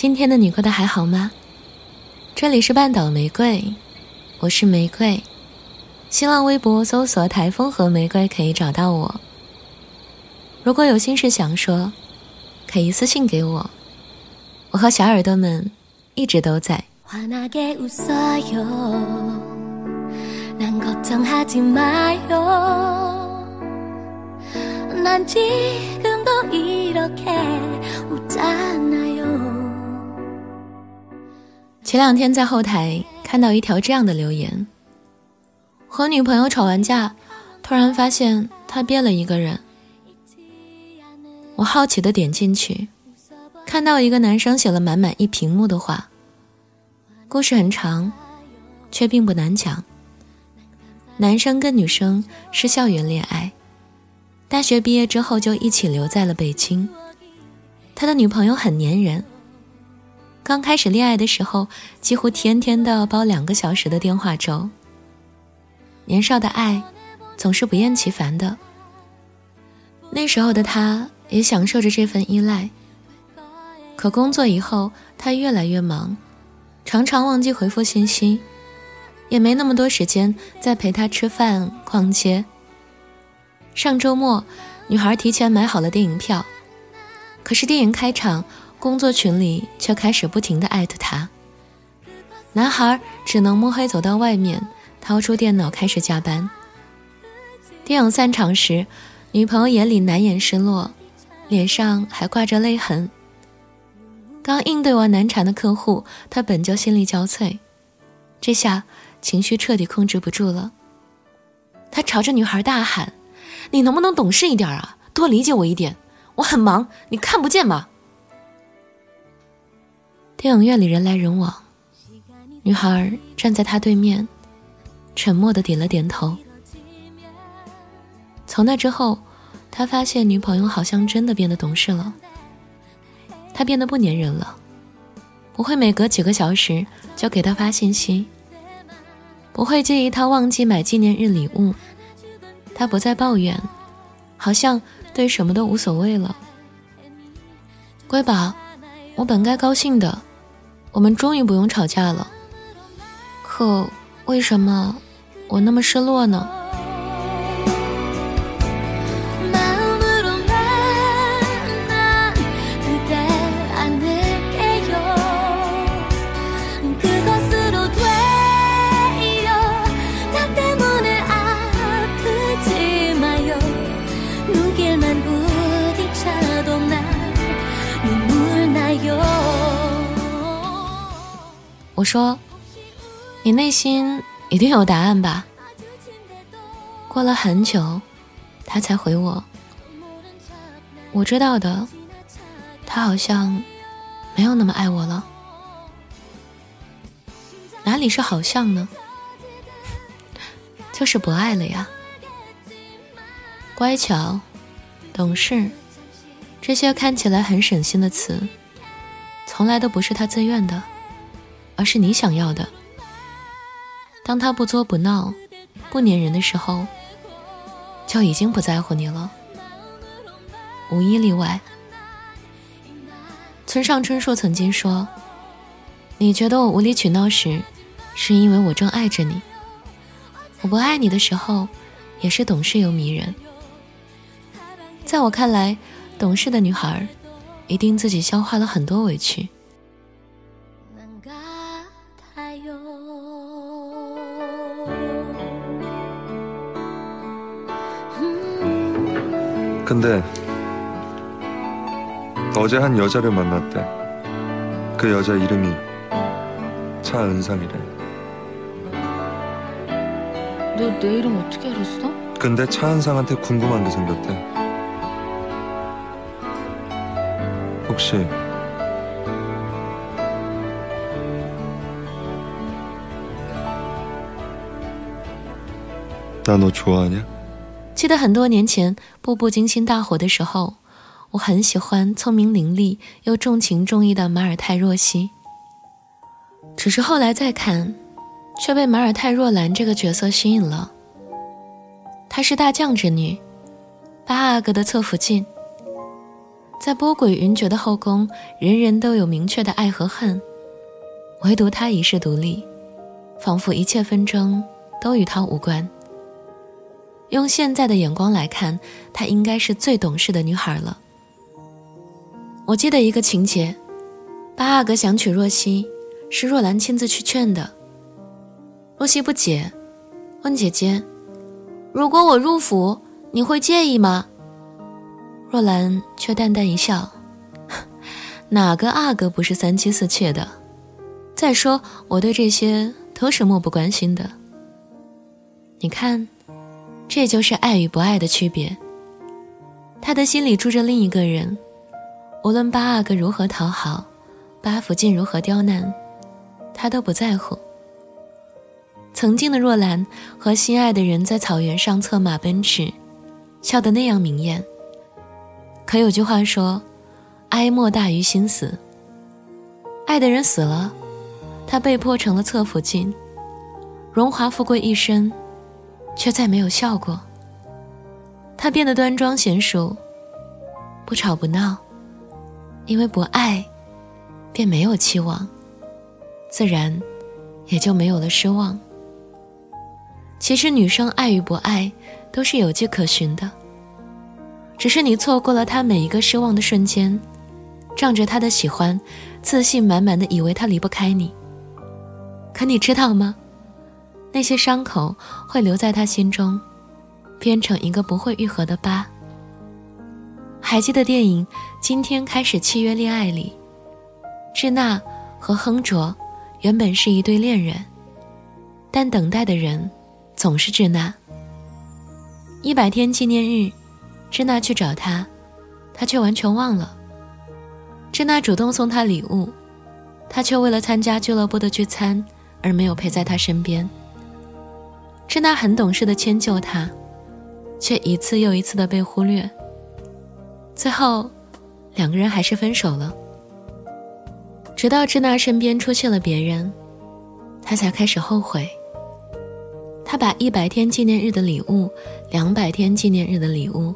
今天的你过得还好吗？这里是半岛玫瑰，我是玫瑰。新浪微博搜索“台风和玫瑰”可以找到我。如果有心事想说，可以私信给我。我和小耳朵们一直都在。前两天在后台看到一条这样的留言：和女朋友吵完架，突然发现他变了一个人。我好奇的点进去，看到一个男生写了满满一屏幕的话。故事很长，却并不难讲。男生跟女生是校园恋爱，大学毕业之后就一起留在了北京。他的女朋友很粘人。刚开始恋爱的时候，几乎天天都要煲两个小时的电话粥。年少的爱，总是不厌其烦的。那时候的他，也享受着这份依赖。可工作以后，他越来越忙，常常忘记回复信息，也没那么多时间再陪他吃饭、逛街。上周末，女孩提前买好了电影票，可是电影开场。工作群里却开始不停的艾特他，男孩只能摸黑走到外面，掏出电脑开始加班。电影散场时，女朋友眼里难掩失落，脸上还挂着泪痕。刚应对完难缠的客户，他本就心力交瘁，这下情绪彻底控制不住了。他朝着女孩大喊：“你能不能懂事一点啊？多理解我一点，我很忙，你看不见吗？”电影院里人来人往，女孩站在他对面，沉默的点了点头。从那之后，他发现女朋友好像真的变得懂事了。他变得不粘人了，不会每隔几个小时就给他发信息，不会介意他忘记买纪念日礼物。他不再抱怨，好像对什么都无所谓了。乖宝，我本该高兴的。我们终于不用吵架了，可为什么我那么失落呢？我说：“你内心一定有答案吧？”过了很久，他才回我：“我知道的，他好像没有那么爱我了。哪里是好像呢？就是不爱了呀。乖巧、懂事，这些看起来很省心的词，从来都不是他自愿的。”而是你想要的。当他不作不闹、不粘人的时候，就已经不在乎你了。无一例外。村上春树曾经说：“你觉得我无理取闹时，是因为我正爱着你；我不爱你的时候，也是懂事又迷人。”在我看来，懂事的女孩，一定自己消化了很多委屈。 근데 어제 한 여자를 만났대. 그 여자 이름이 차은상이래. 너 내 이름 어떻게 알았어? 근데 차은상한테 궁금한 게 생겼대. 혹시 나 너 좋아하냐? 记得很多年前《步步惊心》大火的时候，我很喜欢聪明伶俐又重情重义的马尔泰若曦。只是后来再看，却被马尔泰若兰这个角色吸引了。她是大将之女，八阿哥的侧福晋。在波诡云谲的后宫，人人都有明确的爱和恨，唯独她一世独立，仿佛一切纷争都与她无关。用现在的眼光来看，她应该是最懂事的女孩了。我记得一个情节，八阿哥想娶若曦，是若兰亲自去劝的。若曦不解，问姐姐：“如果我入府，你会介意吗？”若兰却淡淡一笑：“ 哪个阿哥不是三妻四妾的？再说我对这些都是漠不关心的。你看，这就是爱与不爱的区别。他的心里住着另一个人，无论八阿哥如何讨好，八福晋如何刁难，他都不在乎。曾经的若兰和心爱的人在草原上策马奔驰，笑得那样明艳。”可有句话说：“哀莫大于心死。”爱的人死了，他被迫成了侧福晋，荣华富贵一生，却再没有笑过。他变得端庄娴熟，不吵不闹，因为不爱，便没有期望，自然也就没有了失望。其实，女生爱与不爱，都是有迹可循的。只是你错过了他每一个失望的瞬间，仗着他的喜欢，自信满满的以为他离不开你。可你知道吗？那些伤口会留在他心中，变成一个不会愈合的疤。还记得电影《今天开始契约恋爱》里，智娜和亨卓原本是一对恋人，但等待的人总是智娜。一百天纪念日。智娜去找他，他却完全忘了。智娜主动送他礼物，他却为了参加俱乐部的聚餐而没有陪在他身边。智娜很懂事的迁就他，却一次又一次的被忽略。最后，两个人还是分手了。直到智娜身边出现了别人，他才开始后悔。他把一百天纪念日的礼物、两百天纪念日的礼物。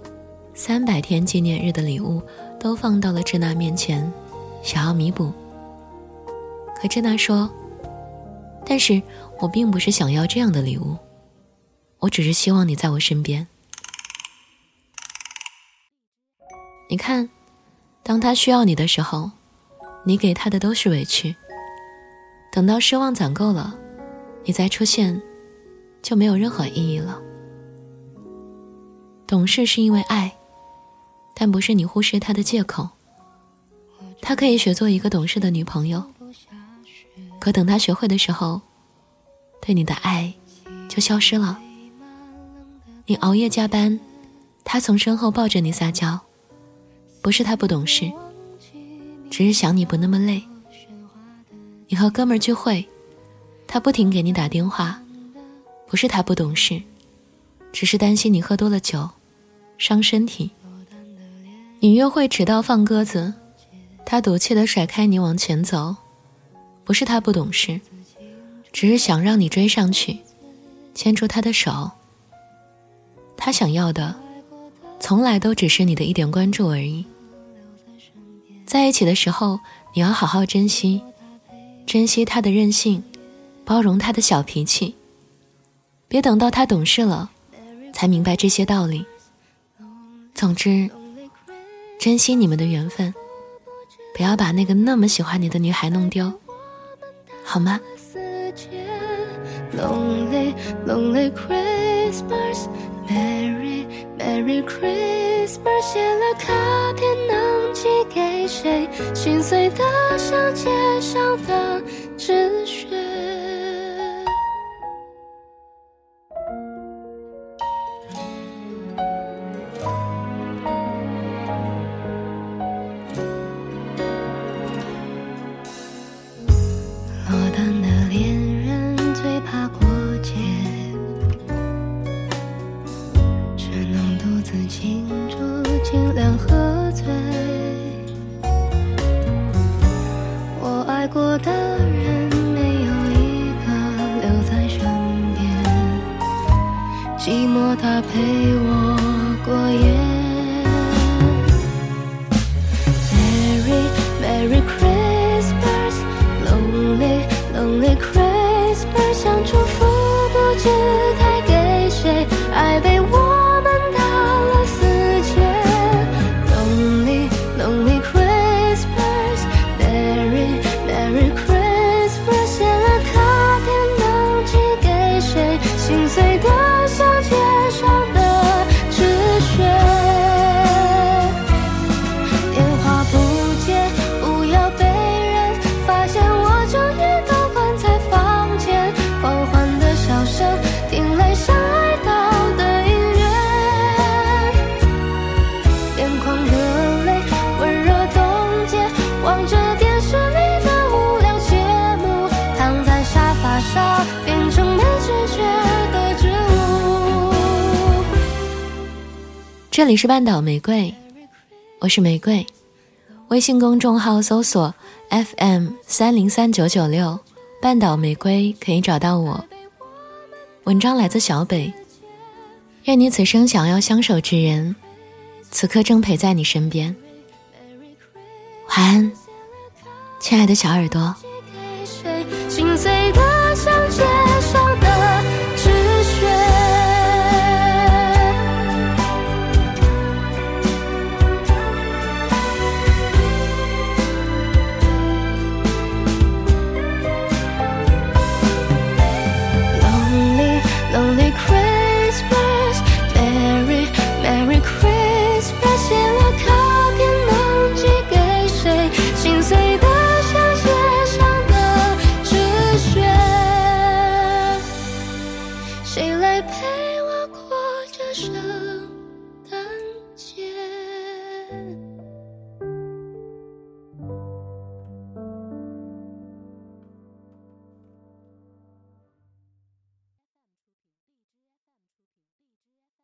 三百天纪念日的礼物都放到了智娜面前，想要弥补。可智娜说：“但是我并不是想要这样的礼物，我只是希望你在我身边。你看，当他需要你的时候，你给他的都是委屈；等到失望攒够了，你再出现，就没有任何意义了。懂事是因为爱。”但不是你忽视他的借口。他可以学做一个懂事的女朋友，可等他学会的时候，对你的爱就消失了。你熬夜加班，他从身后抱着你撒娇，不是他不懂事，只是想你不那么累。你和哥们聚会，他不停给你打电话，不是他不懂事，只是担心你喝多了酒，伤身体。你约会迟到放鸽子，他赌气的甩开你往前走，不是他不懂事，只是想让你追上去，牵住他的手。他想要的，从来都只是你的一点关注而已。在一起的时候，你要好好珍惜，珍惜他的任性，包容他的小脾气，别等到他懂事了，才明白这些道理。总之。珍惜你们的缘分，不要把那个那么喜欢你的女孩弄丢，好吗？Merry merry christmas 写了卡片能寄给谁？心碎的像街上的纸屑寂寞它陪我过夜。这里是半岛玫瑰，我是玫瑰。微信公众号搜索 FM 三零三九九六，半岛玫瑰可以找到我。文章来自小北。愿你此生想要相守之人，此刻正陪在你身边。晚安，亲爱的小耳朵。